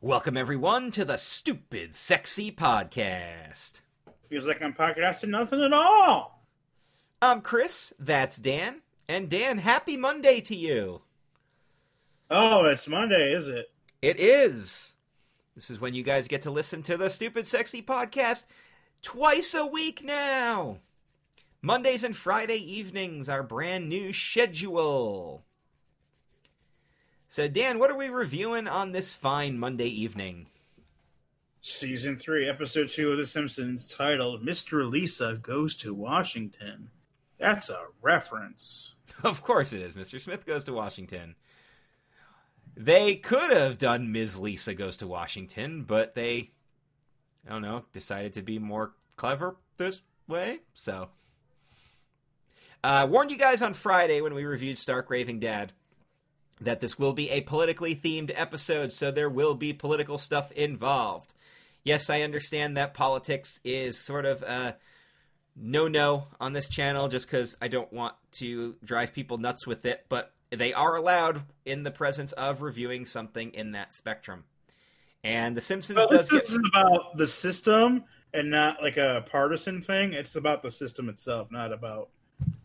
Welcome, everyone, to the Stupid Sexy Podcast. Feels like I'm podcasting nothing at all. I'm Chris, that's Dan, and Dan, happy Monday to you. Oh, it's Monday, is it? It is. This is when you guys get to listen to the Stupid Sexy Podcast twice a week now. Mondays and Friday evenings, our brand new schedule. So, Dan, what are we reviewing on this fine Monday evening? Season 3, Episode 2 of The Simpsons, titled Mr. Lisa Goes to Washington. That's a reference. Of course it is. Mr. Smith goes to Washington. They could have done Ms. Lisa Goes to Washington, but they, I don't know, decided to be more clever this way. So, uh, warned you guys on Friday when we reviewed Stark Raving Dad that this will be a politically themed episode, so there will be political stuff involved. Yes, I understand that politics is sort of a no no on this channel just because I don't want to drive people nuts with it, but they are allowed in the presence of reviewing something in that spectrum. And The Simpsons But does this get. is about the system and not like a partisan thing. It's about the system itself, not about.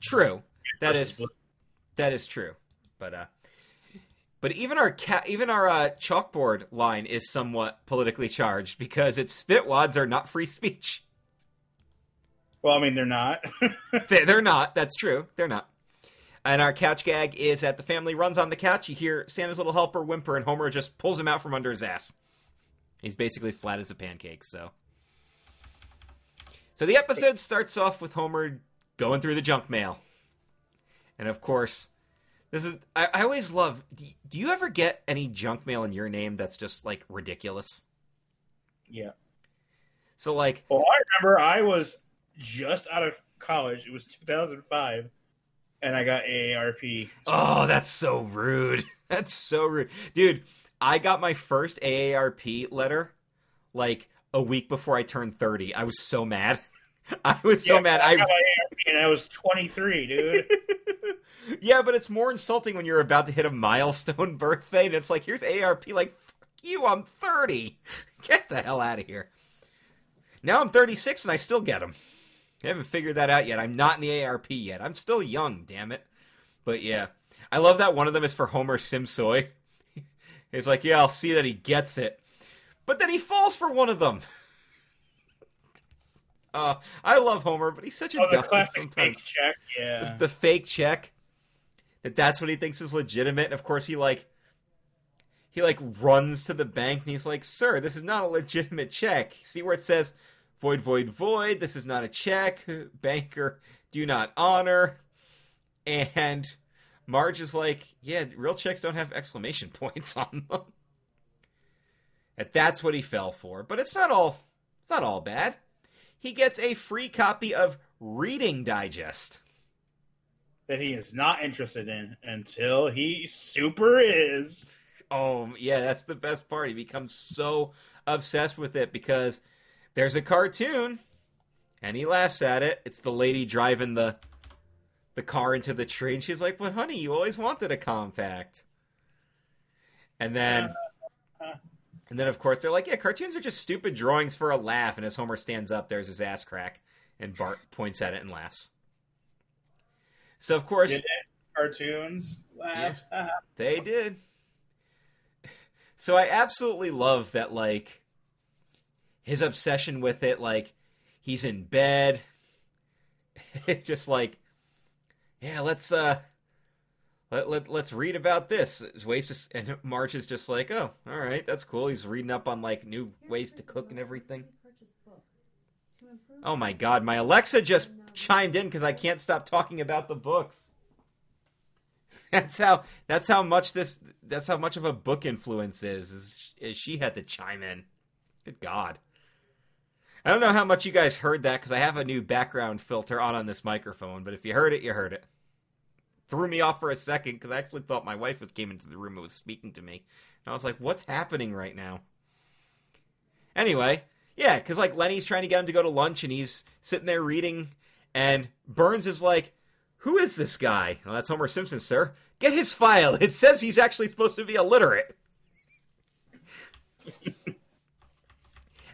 True. That is that is true. But uh but even our ca- even our uh, chalkboard line is somewhat politically charged because its spitwads are not free speech. Well, I mean, they're not. They- They're not. That's true. They're not. And our couch gag is that the family runs on the couch. You hear Santa's little helper whimper, and Homer just pulls him out from under his ass. He's basically flat as a pancake. So, so the episode starts off with Homer going through the junk mail, and of course, this is. I, I always love. Do, do you ever get any junk mail in your name that's just like ridiculous? yeah. So, like, Well, I remember I was just out of college. It was 2005, and I got AARP. Oh, that's so rude. That's so rude. Dude, I got my first AARP letter like a week before I turned 30. I was so mad. I was so Yeah, mad. I I and I was 23, dude. Yeah, but it's more insulting when you're about to hit a milestone birthday and it's like, here's ARP, like fuck you, I'm 30. Get the hell out of here. Now I'm 36 and I still get them. I haven't figured that out yet. I'm not in the ARP yet. I'm still young, damn it. But yeah, I love that one of them is for Homer Simsoy. He's like, yeah, I'll see that he gets it. But then he falls for one of them. Uh, I love Homer, but he's such a oh, the classic sometimes. fake check. Yeah. The fake check. That that's what he thinks is legitimate. And of course, he like he like runs to the bank and he's like, "Sir, this is not a legitimate check. See where it says void, void, void. This is not a check. Banker, do not honor." And Marge is like, "Yeah, real checks don't have exclamation points on them." And that's what he fell for. But it's not all it's not all bad. He gets a free copy of Reading Digest. that he is not interested in until he super is. Oh, yeah, that's the best part. He becomes so obsessed with it because there's a cartoon and he laughs at it. It's the lady driving the the car into the tree and she's like, "But honey, you always wanted a compact." And then and then of course they're like, "Yeah, cartoons are just stupid drawings for a laugh." And as Homer stands up, there's his ass crack and Bart points at it and laughs. So of course, Did cartoons laugh? They did. So I absolutely love that like his obsession with it like he's in bed it's just like yeah, let's uh let, let, let's read about this. To, and Marge is just like, oh, all right, that's cool. He's reading up on like new ways to cook and everything. Oh my god, my Alexa just chimed in because I can't stop talking about the books. That's how. That's how much this. That's how much of a book influence is. Is, is she had to chime in? Good God. I don't know how much you guys heard that because I have a new background filter on on this microphone. But if you heard it, you heard it. Threw me off for a second because I actually thought my wife was came into the room and was speaking to me. And I was like, "What's happening right now?" Anyway, yeah, because like Lenny's trying to get him to go to lunch, and he's sitting there reading, and Burns is like, "Who is this guy?" Well, that's Homer Simpson, sir. Get his file. It says he's actually supposed to be illiterate.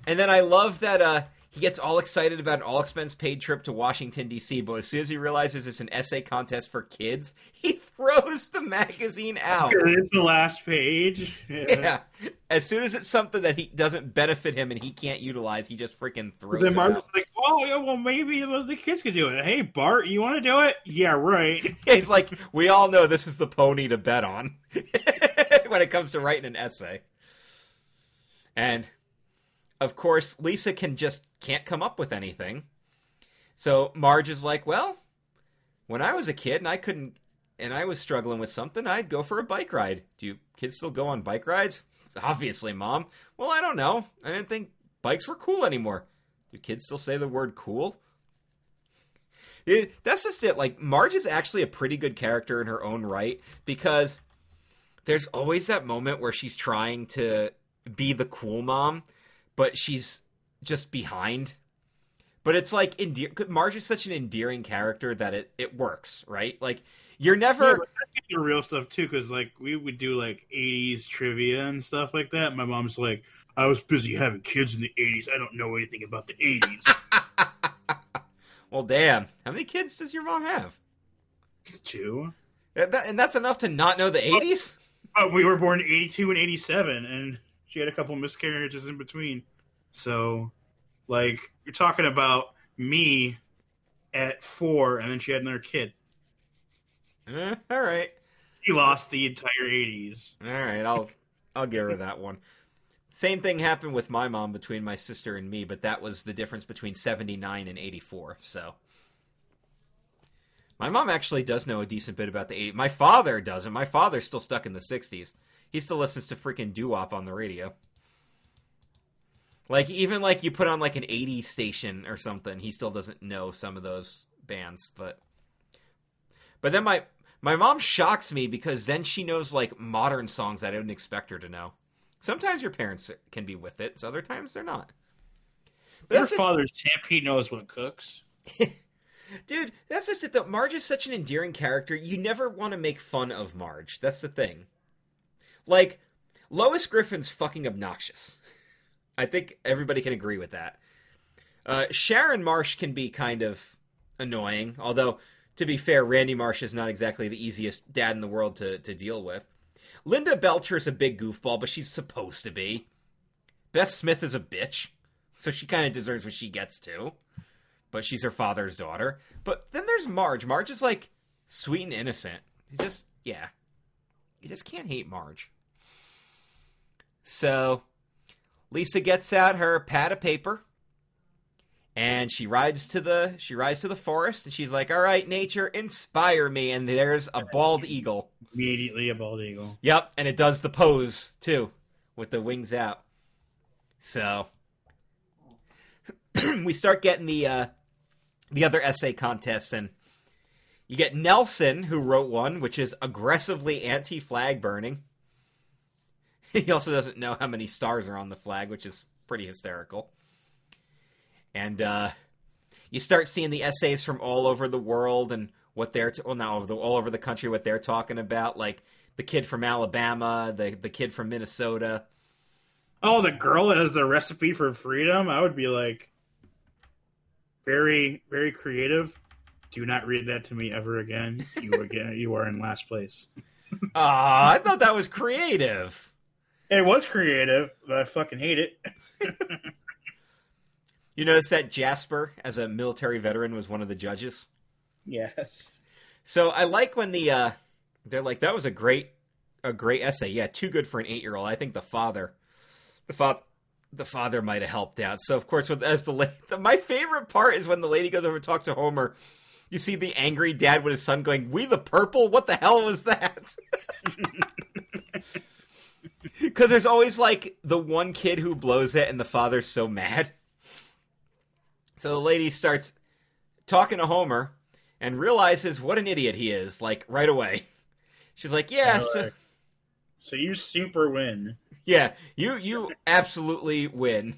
And then I love that uh, he gets all excited about an all expense paid trip to Washington, D.C., but as soon as he realizes it's an essay contest for kids, he throws the magazine out. It's the last page. Yeah. As soon as it's something that he doesn't benefit him and he can't utilize, he just freaking throws Then it out. like, "Oh, yeah, well, maybe the kids could do it." Hey, Bart, you want to do it? Yeah, right. He's like, we all know this is the pony to bet on when it comes to writing an essay. And of course, Lisa can just can't come up with anything. So Marge is like, well, when I was a kid and I couldn't and I was struggling with something, I'd go for a bike ride. Do you kids still go on bike rides? Obviously, mom. Well, I don't know. I didn't think bikes were cool anymore. Do kids still say the word cool? It, that's just it. Like Marge is actually a pretty good character in her own right because there's always that moment where she's trying to be the cool mom, but she's just behind. But it's like endear- Marge is such an endearing character that it it works, right? Like you're never Yeah, the real stuff too, because like we would do like '80s trivia and stuff like that. My mom's like, "I was busy having kids in the '80s. I don't know anything about the '80s." well, damn. How many kids does your mom have? Two. And, that, and that's enough to not know the 80s? Uh, we were born in '82 and '87, and she had a couple miscarriages in between. So, like, you're talking about me at four, and then she had another kid. Eh, all right. She lost the entire '80s. All right, I'll I'll give her that one. Same thing happened with my mom between my sister and me, but that was the difference between 79 and 84. So my mom actually does know a decent bit about the 80s. My father doesn't. My father's still stuck in the 60s. He still listens to freaking doo-wop on the radio. Like even like you put on like an 80s station or something, he still doesn't know some of those bands, but but then my my mom shocks me because then she knows like modern songs that I didn't expect her to know. Sometimes your parents can be with it, so other times they're not. But Your just- father's champ. He knows what cooks. dude, that's just it. Though Marge is such an endearing character. You never want to make fun of Marge. That's the thing. Like Lois Griffin's fucking obnoxious. I think everybody can agree with that. Uh, Sharon Marsh can be kind of annoying, although to be fair, Randy Marsh is not exactly the easiest dad in the world to to deal with. Linda Belcher's a big goofball, but she's supposed to be. Beth Smith is a bitch, so she kind of deserves what she gets too. But she's her father's daughter. But then there's Marge. Marge is like sweet and innocent. You just yeah, you just can't hate Marge. So Lisa gets out her pad of paper and she rides to the she rides to the forest and she's like, "All right, nature, inspire me." And there's a bald eagle. Immediately a bald eagle. Yep, and it does the pose too with the wings out. So we start getting the uh the other essay contests and you get Nelson who wrote one which is aggressively anti-flag burning. He also doesn't know how many stars are on the flag, which is pretty hysterical. And uh you start seeing the essays from all over the world and what they're t- well now all over the all over the country what they're talking about like the kid from Alabama, the the kid from Minnesota. Oh, the girl has the recipe for freedom. I would be like, very, very creative. Do not read that to me ever again. You are again, you are in last place. Ah, I thought that was creative. It was creative, but I fucking hate it. You notice that Jasper, as a military veteran, was one of the judges. Yes. So I like when the uh they're like that was a great a great essay. Yeah, too good for an 8-year-old. I think the father the father the father might have helped out. So of course with as the, la- the my favorite part is when the lady goes over to talk to Homer. You see the angry dad with his son going, "We the purple? What the hell was that?" Cuz there's always like the one kid who blows it and the father's so mad. So the lady starts talking to Homer and realizes what an idiot he is, like right away. She's like, "Yeah, uh, so, So you super win. yeah, you you absolutely win."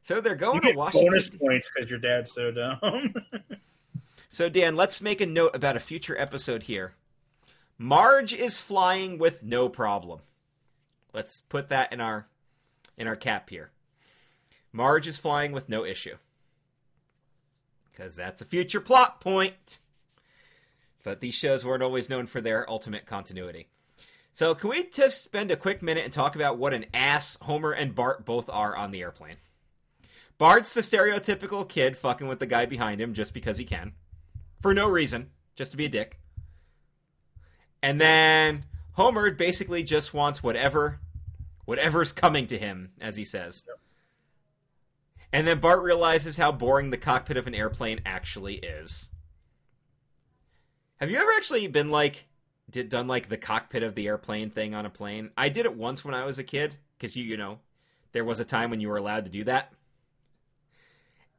So they're going to Washington. bonus points because your dad's so dumb. So Dan, let's make a note about a future episode here. Marge is flying with no problem. Let's put that in our in our cap here. Marge is flying with no issue. Because that's a future plot point. But these shows weren't always known for their ultimate continuity. So, can we just spend a quick minute and talk about what an ass Homer and Bart both are on the airplane? Bart's the stereotypical kid fucking with the guy behind him just because he can. For no reason, just to be a dick. And then Homer basically just wants whatever whatever's coming to him, as he says. Yep. And then Bart realizes how boring the cockpit of an airplane actually is. Have you ever actually been like did done like the cockpit of the airplane thing on a plane? I did it once when I was a kid because you you know there was a time when you were allowed to do that.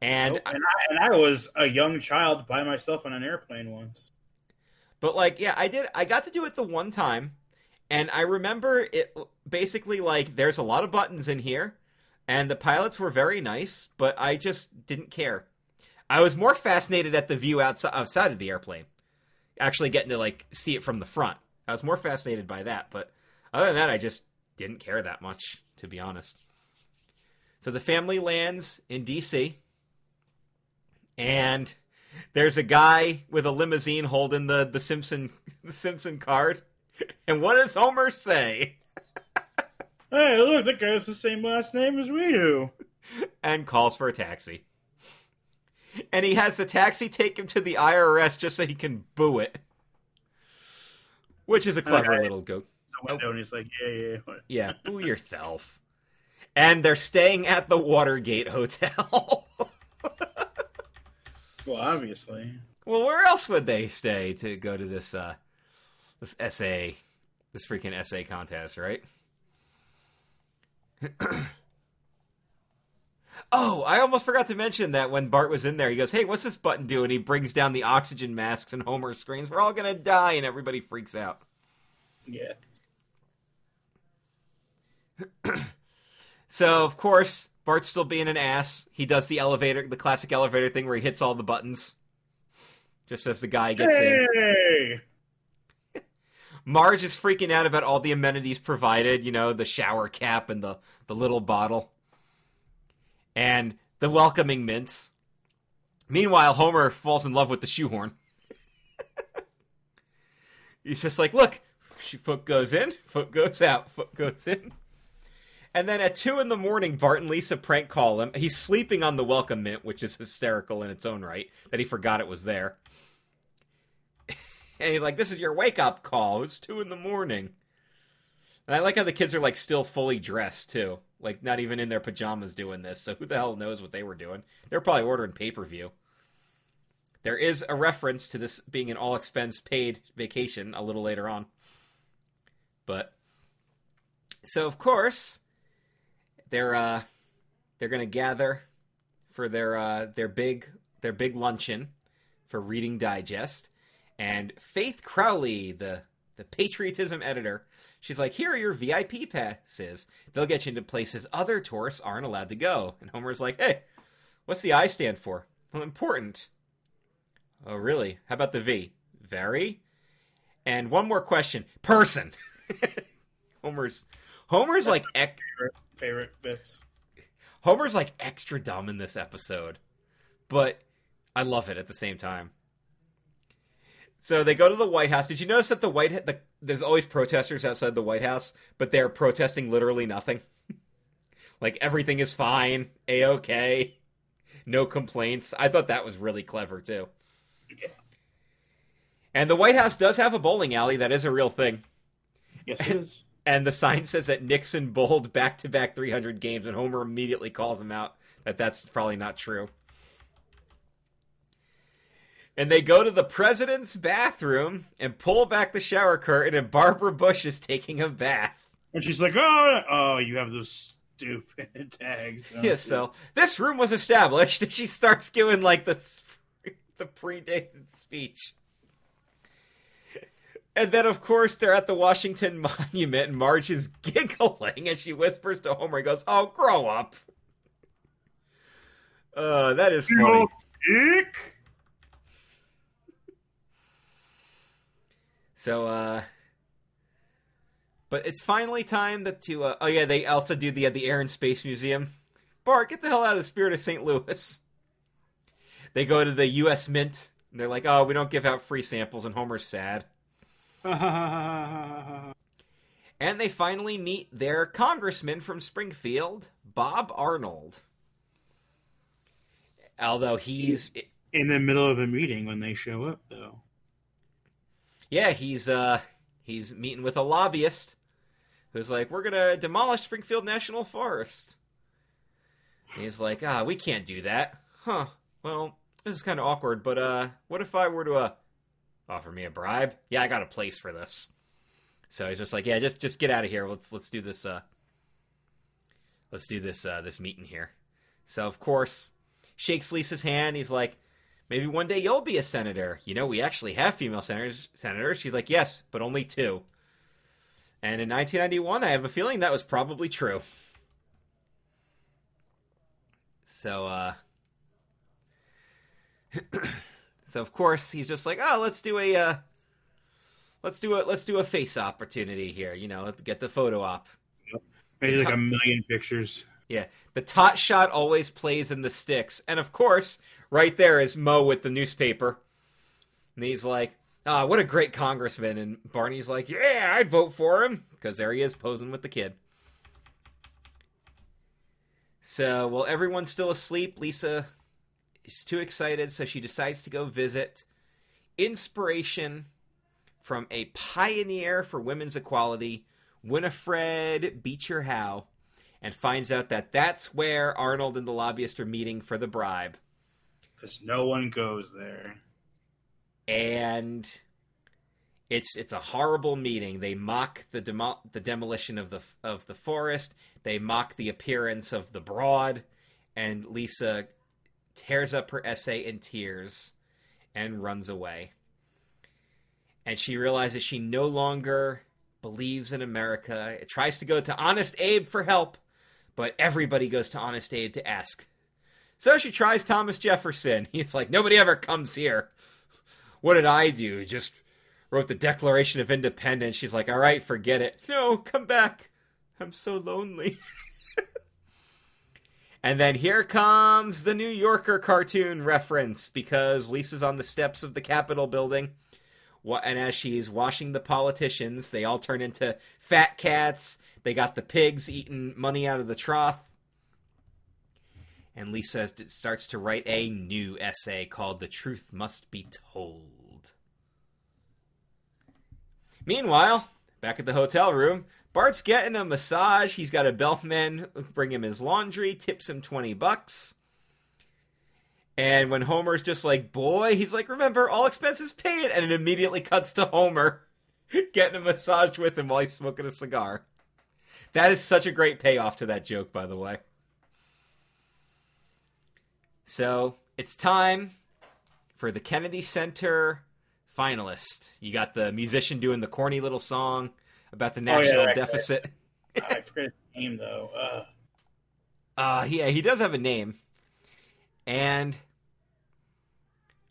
And, and, I, and I was a young child by myself on an airplane once. But like, yeah, I did. I got to do it the one time, and I remember it basically like there's a lot of buttons in here, and the pilots were very nice, but I just didn't care. I was more fascinated at the view outside outside of the airplane, actually getting to like see it from the front. I was more fascinated by that, but other than that, I just didn't care that much, to be honest. So the family lands in D.C and there's a guy with a limousine holding the the Simpson the Simpson card. And what does Homer say? hey, look, that guy has the same last name as we do. And calls for a taxi. And he has the taxi take him to the IRS just so he can boo it. Which is a clever little go. Window, and he's like, yeah, yeah. Yeah, boo yourself. And they're staying at the Watergate Hotel. Well, obviously. Well, where else would they stay to go to this uh this essay, this freaking essay contest, right? oh, I almost forgot to mention that when Bart was in there, he goes, "Hey, what's this button do?" And he brings down the oxygen masks, and Homer screams, "We're all gonna die!" And everybody freaks out. Yeah. so of course Bart's still being an ass. He does the elevator, the classic elevator thing where he hits all the buttons just as the guy gets hey! in. Marge is freaking out about all the amenities provided, you know, the shower cap and the, the little bottle. And the welcoming mints. Meanwhile, Homer falls in love with the shoehorn. He's just like, look, foot goes in, foot goes out, foot goes in. And then at two in the morning, Bart and Lisa prank call him. He's sleeping on the welcome mint, which is hysterical in its own right that he forgot it was there. And he's like, "This is your wake up call. It's two in the morning." And I like how the kids are like still fully dressed too, like not even in their pajamas doing this. So who the hell knows what they were doing? They're probably ordering pay per view. There is a reference to this being an all expense paid vacation a little later on. But so of course they're uh, they're gonna gather for their uh, their big their big luncheon for Reading Digest, and Faith Crowley, the the patriotism editor, she's like, "Here are your VIP passes. They'll get you into places other tourists aren't allowed to go." And Homer's like, "Hey, what's the I stand for? Well, important. Oh, really? How about the V? Very. And one more question: person. Homer's Homer's like ec- favorite bits. Homer's like extra dumb in this episode, but I love it at the same time. So they go to the White House. Did you notice that the White the, there's always protesters outside the White House, but they're protesting literally nothing. like everything is fine, a okay, no complaints. I thought that was really clever too. Yeah. And the White House does have a bowling alley. That is a real thing. Yes, it is and the sign says that Nixon bowled back to back 300 games, and Homer immediately calls him out that that's probably not true. And they go to the president's bathroom and pull back the shower curtain, and Barbara Bush is taking a bath. And she's like, "Oh, oh, you have those stupid tags." Yes. Yeah, so this room was established, and she starts giving like the the predated speech. And then, of course, they're at the Washington Monument, and Marge is giggling and she whispers to Homer. He goes, "Oh, grow up." Uh, that is funny. Dick. So, uh, but it's finally time that to. Uh, oh yeah, they also do the uh, the Air and Space Museum Bart, get the hell out of the spirit of St. Louis. They go to the U.S. Mint. And they're like, oh, we don't give out free samples, and Homer's sad. and they finally meet their congressman from Springfield, Bob Arnold. Although he's in the middle of a meeting when they show up, though. Yeah, he's uh he's meeting with a lobbyist who's like, "We're gonna demolish Springfield National Forest." And he's like, "Ah, we can't do that, huh? Well, this is kind of awkward, but uh, what if I were to uh offer me a bribe? Yeah, I got a place for this." So he's just like, "Yeah, just just get out of here. Let's let's do this. Uh, let's do this uh this meeting here." So of course, shakes Lisa's hand. He's like, maybe one day you'll be a senator. You know, we actually have female senators. Senators. She's like, yes, but only two. And in 1991, I have a feeling that was probably true. So, uh, so of course he's just like, oh, let's do a, uh, let's do a, let's do a face opportunity here. You know, get the photo op. Maybe like a million pictures. Yeah, the tot shot always plays in the sticks, and of course, right there is Moe with the newspaper, and he's like, "Ah, what a great congressman!" And Barney's like, "Yeah, I'd vote for him," because there he is posing with the kid. So, while everyone's still asleep, Lisa is too excited, so she decides to go visit inspiration from a pioneer for women's equality, Winifred Beecher Howe and finds out that that's where Arnold and the lobbyist are meeting for the bribe. Because no one goes there. And it's it's a horrible meeting. They mock the demo- the demolition of the of the forest. They mock the appearance of the broad, and Lisa tears up her essay in tears and runs away. And she realizes she no longer believes in America. It tries to go to Honest Abe for help, but everybody goes to Honest Abe to ask. So she tries Thomas Jefferson. He's like, nobody ever comes here. What did I do? Just wrote the Declaration of Independence. She's like, all right, forget it. No, come back. I'm so lonely. and then here comes the New Yorker cartoon reference because Lisa's on the steps of the Capitol building. And as she's washing the politicians, they all turn into fat cats they got the pigs eating money out of the trough. And Lisa starts to write a new essay called The Truth Must Be Told. Meanwhile, back at the hotel room, Bart's getting a massage. He's got a bellman bring him his laundry, tips him 20 bucks. And when Homer's just like, boy, he's like, remember, all expenses paid. And it immediately cuts to Homer getting a massage with him while he's smoking a cigar. That is such a great payoff to that joke, by the way. So it's time for the Kennedy Center finalist. You got the musician doing the corny little song about the national oh, yeah, deficit. I forget his name though. Uh. uh yeah, he does have a name. And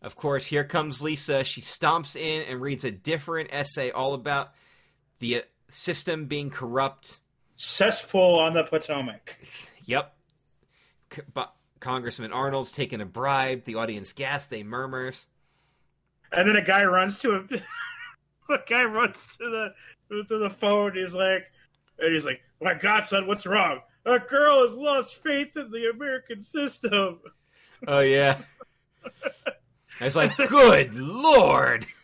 of course, here comes Lisa. She stomps in and reads a different essay all about the system being corrupt cesspool on the Potomac. Yep. but Congressman Arnold's taking a bribe. The audience gasps. They murmurs. And then a guy runs to a. a guy runs to the to the phone. He's like, and he's like, "My God, son, what's wrong? A girl has lost faith in the American system." Oh yeah. I was like, "Good lord."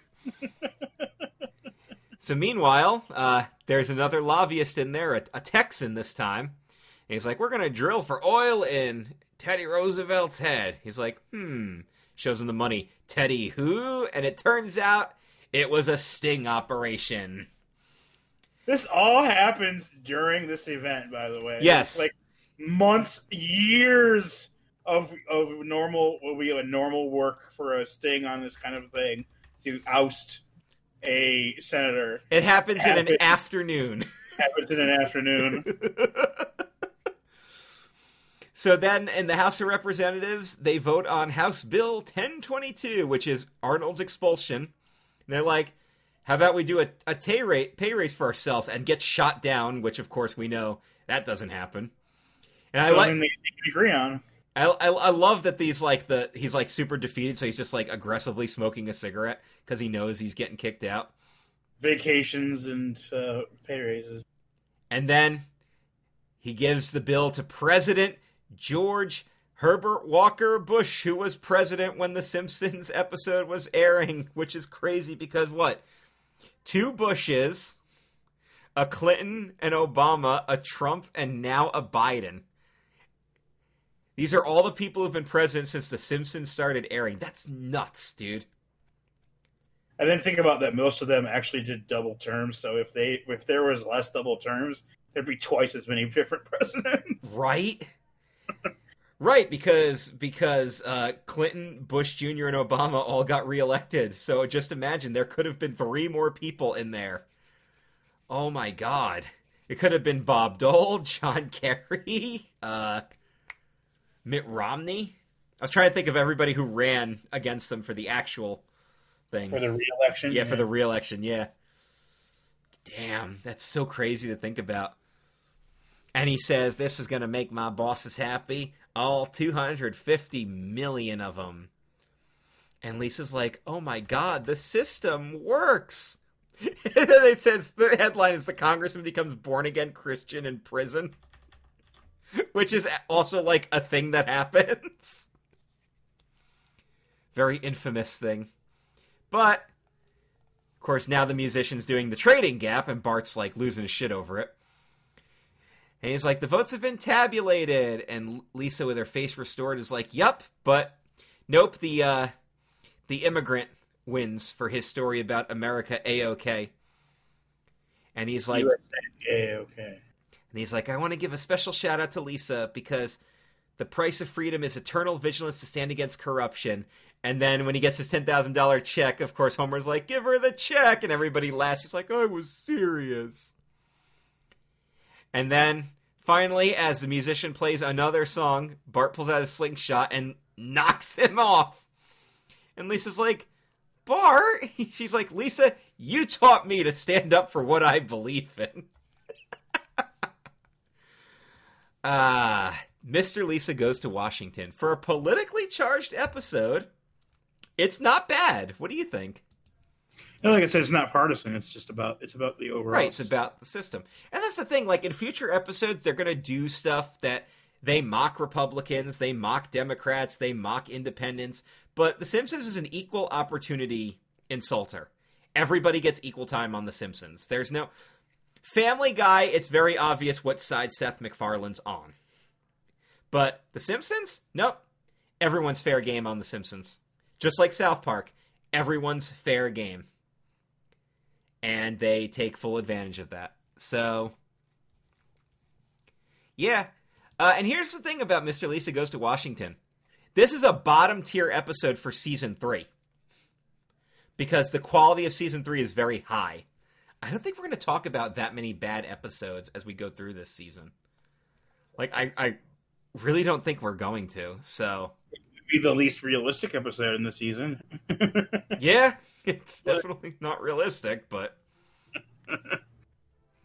So meanwhile, uh, there's another lobbyist in there, a, a Texan this time. And he's like, "We're gonna drill for oil in Teddy Roosevelt's head." He's like, "Hmm." Shows him the money. Teddy who? And it turns out it was a sting operation. This all happens during this event, by the way. Yes, it's like months, years of of normal. Will be a normal work for a sting on this kind of thing to oust a senator. It happens in an afternoon. Happens in an afternoon. so then, in the House of Representatives, they vote on House Bill 1022, which is Arnold's expulsion. And they're like, "How about we do a, a pay, rate, pay raise for ourselves and get shot down?" Which, of course, we know that doesn't happen. And I like they, they agree on. I, I I love that these like the he's like super defeated, so he's just like aggressively smoking a cigarette because he knows he's getting kicked out. Vacations and uh, pay raises. And then he gives the bill to President George Herbert Walker Bush, who was president when the Simpsons episode was airing, which is crazy because what? Two Bushes, a Clinton, an Obama, a Trump, and now a Biden. These are all the people who've been president since The Simpsons started airing. That's nuts, dude. And then think about that. Most of them actually did double terms. So if they if there was less double terms, there'd be twice as many different presidents. Right? Right, because because uh, Clinton, Bush Jr., and Obama all got reelected. So just imagine there could have been three more people in there. Oh my god. It could have been Bob Dole, John Kerry, uh, Mitt Romney. I was trying to think of everybody who ran against them for the actual thing. For the reelection? Yeah, for the reelection, yeah. Damn, that's so crazy to think about. And he says, This is going to make my bosses happy. All 250 million of them. And Lisa's like, Oh my God, the system works. and then it says, The headline is The Congressman Becomes Born Again Christian in Prison. Which is also like a thing that happens. Very infamous thing. But of course, now the musician's doing the trading gap, and Bart's like losing his shit over it. And he's like, the votes have been tabulated, and Lisa, with her face restored, is like, yep, but nope. The uh, the immigrant wins for his story about America a okay." And he's like, okay. and he's like, I want to give a special shout out to Lisa because the price of freedom is eternal vigilance to stand against corruption. And then when he gets his ten thousand dollar check, of course Homer's like, "Give her the check," and everybody laughs. He's like, "I was serious." And then finally, as the musician plays another song, Bart pulls out his slingshot and knocks him off. And Lisa's like, "Bart," she's like, "Lisa, you taught me to stand up for what I believe in." Ah, Mr. Lisa goes to Washington for a politically charged episode. It's not bad. What do you think? And like I said, it's not partisan. It's just about it's about the overall. Right, it's about the system. And that's the thing, like in future episodes they're going to do stuff that they mock Republicans, they mock Democrats, they mock independents, but The Simpsons is an equal opportunity insulter. Everybody gets equal time on The Simpsons. There's no Family Guy, it's very obvious what side Seth MacFarlane's on. But The Simpsons? Nope. Everyone's fair game on The Simpsons. Just like South Park, everyone's fair game. And they take full advantage of that. So, yeah. Uh, and here's the thing about Mr. Lisa Goes to Washington this is a bottom tier episode for season three. Because the quality of season three is very high. I don't think we're going to talk about that many bad episodes as we go through this season. Like, I, I really don't think we're going to. So, be the least realistic episode in the season. yeah, it's definitely not realistic, but.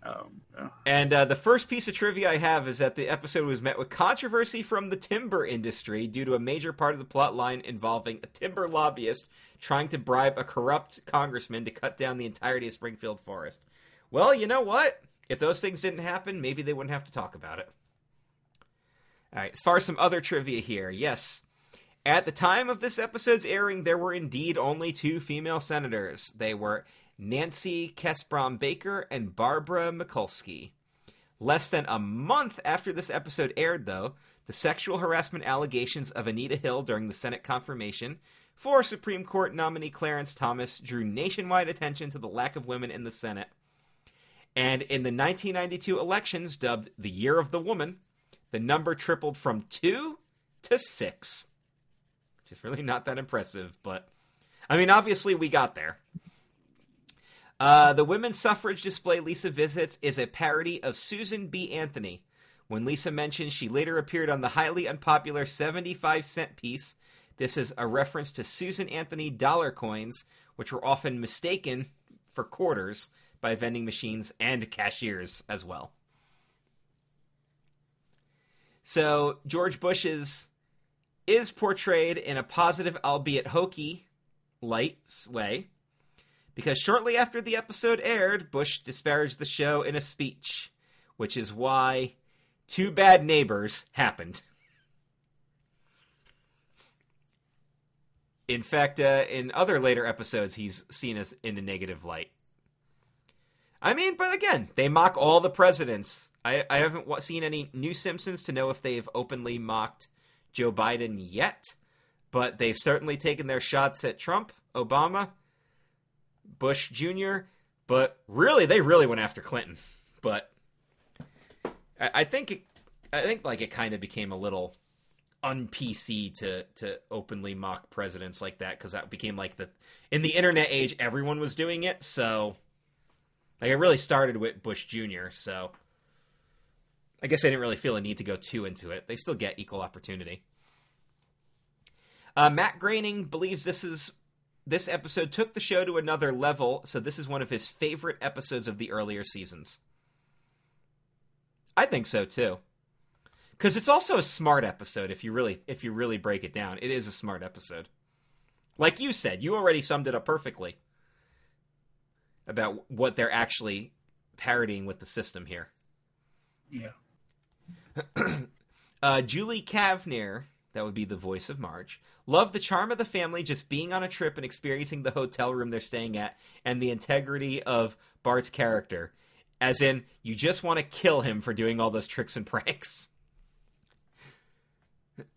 um, yeah. And uh, the first piece of trivia I have is that the episode was met with controversy from the timber industry due to a major part of the plot line involving a timber lobbyist trying to bribe a corrupt congressman to cut down the entirety of Springfield Forest. Well, you know what? If those things didn't happen, maybe they wouldn't have to talk about it. All right, as far as some other trivia here, yes. At the time of this episode's airing, there were indeed only two female senators. They were Nancy Kassebaum Baker and Barbara Mikulski. Less than a month after this episode aired, though, the sexual harassment allegations of Anita Hill during the Senate confirmation for Supreme Court nominee Clarence Thomas drew nationwide attention to the lack of women in the Senate. And in the 1992 elections, dubbed the Year of the Woman, the number tripled from two to six. Which is really not that impressive, but I mean, obviously, we got there. Uh, the women's suffrage display Lisa visits is a parody of Susan B. Anthony. When Lisa mentions she later appeared on the highly unpopular 75 cent piece, this is a reference to Susan Anthony dollar coins, which were often mistaken for quarters by vending machines and cashiers as well. So George Bush's is portrayed in a positive, albeit hokey, light way. Because shortly after the episode aired, Bush disparaged the show in a speech, which is why Two Bad Neighbors happened. In fact, uh, in other later episodes, he's seen as in a negative light. I mean, but again, they mock all the presidents. I, I haven't seen any new Simpsons to know if they've openly mocked Joe Biden yet, but they've certainly taken their shots at Trump, Obama, Bush Jr., but really, they really went after Clinton. But I, think, it, I think like it kind of became a little un PC to to openly mock presidents like that because that became like the in the internet age everyone was doing it. So like it really started with Bush Jr. So I guess they didn't really feel a need to go too into it. They still get equal opportunity. Uh, Matt Groening believes this is this episode took the show to another level, so this is one of his favorite episodes of the earlier seasons. I think so too. Cuz it's also a smart episode if you really if you really break it down. It is a smart episode. Like you said, you already summed it up perfectly about what they're actually parodying with the system here. Yeah. uh, Julie Kavner, that would be the voice of Marge, loved the charm of the family just being on a trip and experiencing the hotel room they're staying at and the integrity of Bart's character. As in, you just want to kill him for doing all those tricks and pranks.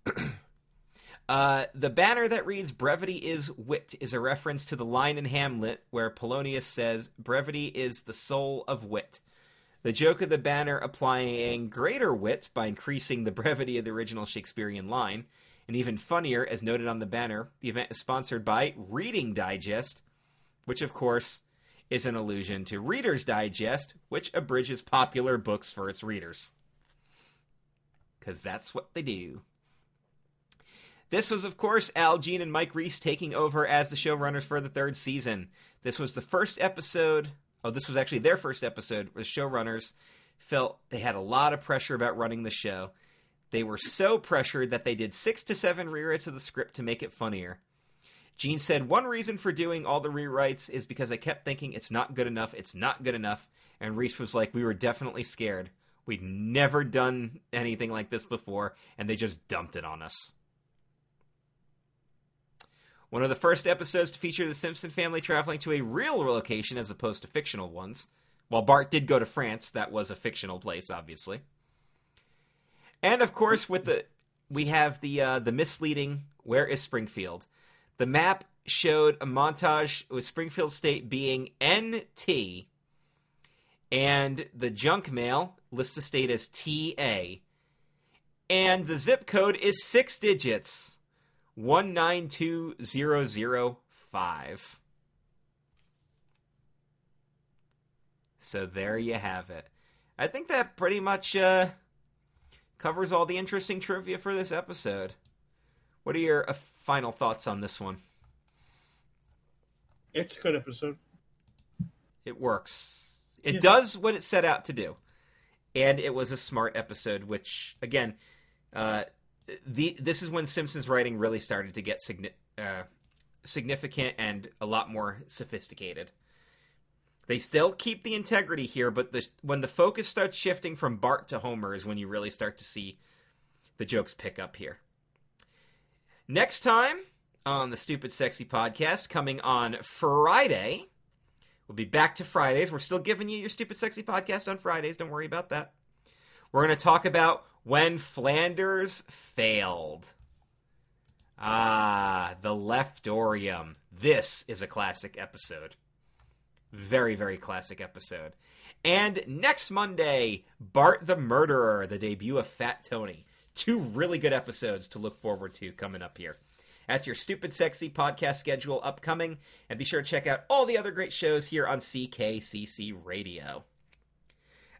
Uh, the banner that reads "Brevity is wit" is a reference to the line in Hamlet where Polonius says, "Brevity is the soul of wit." The joke of the banner applying greater wit by increasing the brevity of the original Shakespearean line, and even funnier, as noted on the banner, the event is sponsored by Reading Digest, which of course is an allusion to Reader's Digest, which abridges popular books for its readers. Because that's what they do. This was, of course, Al Jean and Mike Reiss taking over as the showrunners for the third season. This was the first episode. Oh, this was actually their first episode. The showrunners felt they had a lot of pressure about running the show. They were so pressured that they did six to seven rewrites of the script to make it funnier. Jean said, One reason for doing all the rewrites is because I kept thinking it's not good enough, it's not good enough. And Reiss was like, We were definitely scared. We'd never done anything like this before, and they just dumped it on us. One of the first episodes to feature the Simpson family traveling to a real location as opposed to fictional ones. While Bart did go to France, that was a fictional place, obviously. And of course, with the we have the uh, the misleading "Where is Springfield?" The map showed a montage with Springfield State being NT, and the junk mail lists the state as TA, and the zip code is six digits. 192005. So there you have it. I think that pretty much uh, covers all the interesting trivia for this episode. What are your uh, final thoughts on this one? It's a good episode. It works. It Yeah. does what it set out to do. And it was a smart episode, which, again, uh, the this is when Simpsons writing really started to get signi- uh, significant and a lot more sophisticated. They still keep the integrity here, but the, when the focus starts shifting from Bart to Homer is when you really start to see the jokes pick up here. Next time on the Stupid Sexy podcast, coming on Friday, we'll be back to Fridays. We're still giving you your Stupid Sexy podcast on Fridays. Don't worry about that. We're going to talk about when Flanders failed. Ah, the Leftorium. This is a classic episode. Very, very classic episode. And next Monday, Bart the Murderer, the debut of Fat Tony. Two really good episodes to look forward to coming up here. That's your Stupid Sexy podcast schedule upcoming. And be sure to check out all the other great shows here on CKCC Radio.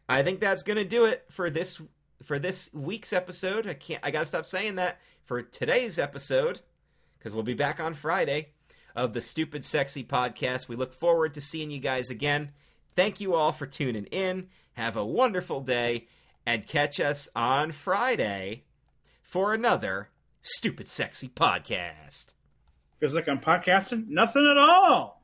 I think that's going to do it for this for this week's episode. I can't I got to stop saying that for today's episode cuz we'll be back on Friday of the Stupid Sexy podcast. We look forward to seeing you guys again. Thank you all for tuning in. Have a wonderful day and catch us on Friday for another Stupid Sexy podcast. Feels like I'm podcasting? Nothing at all.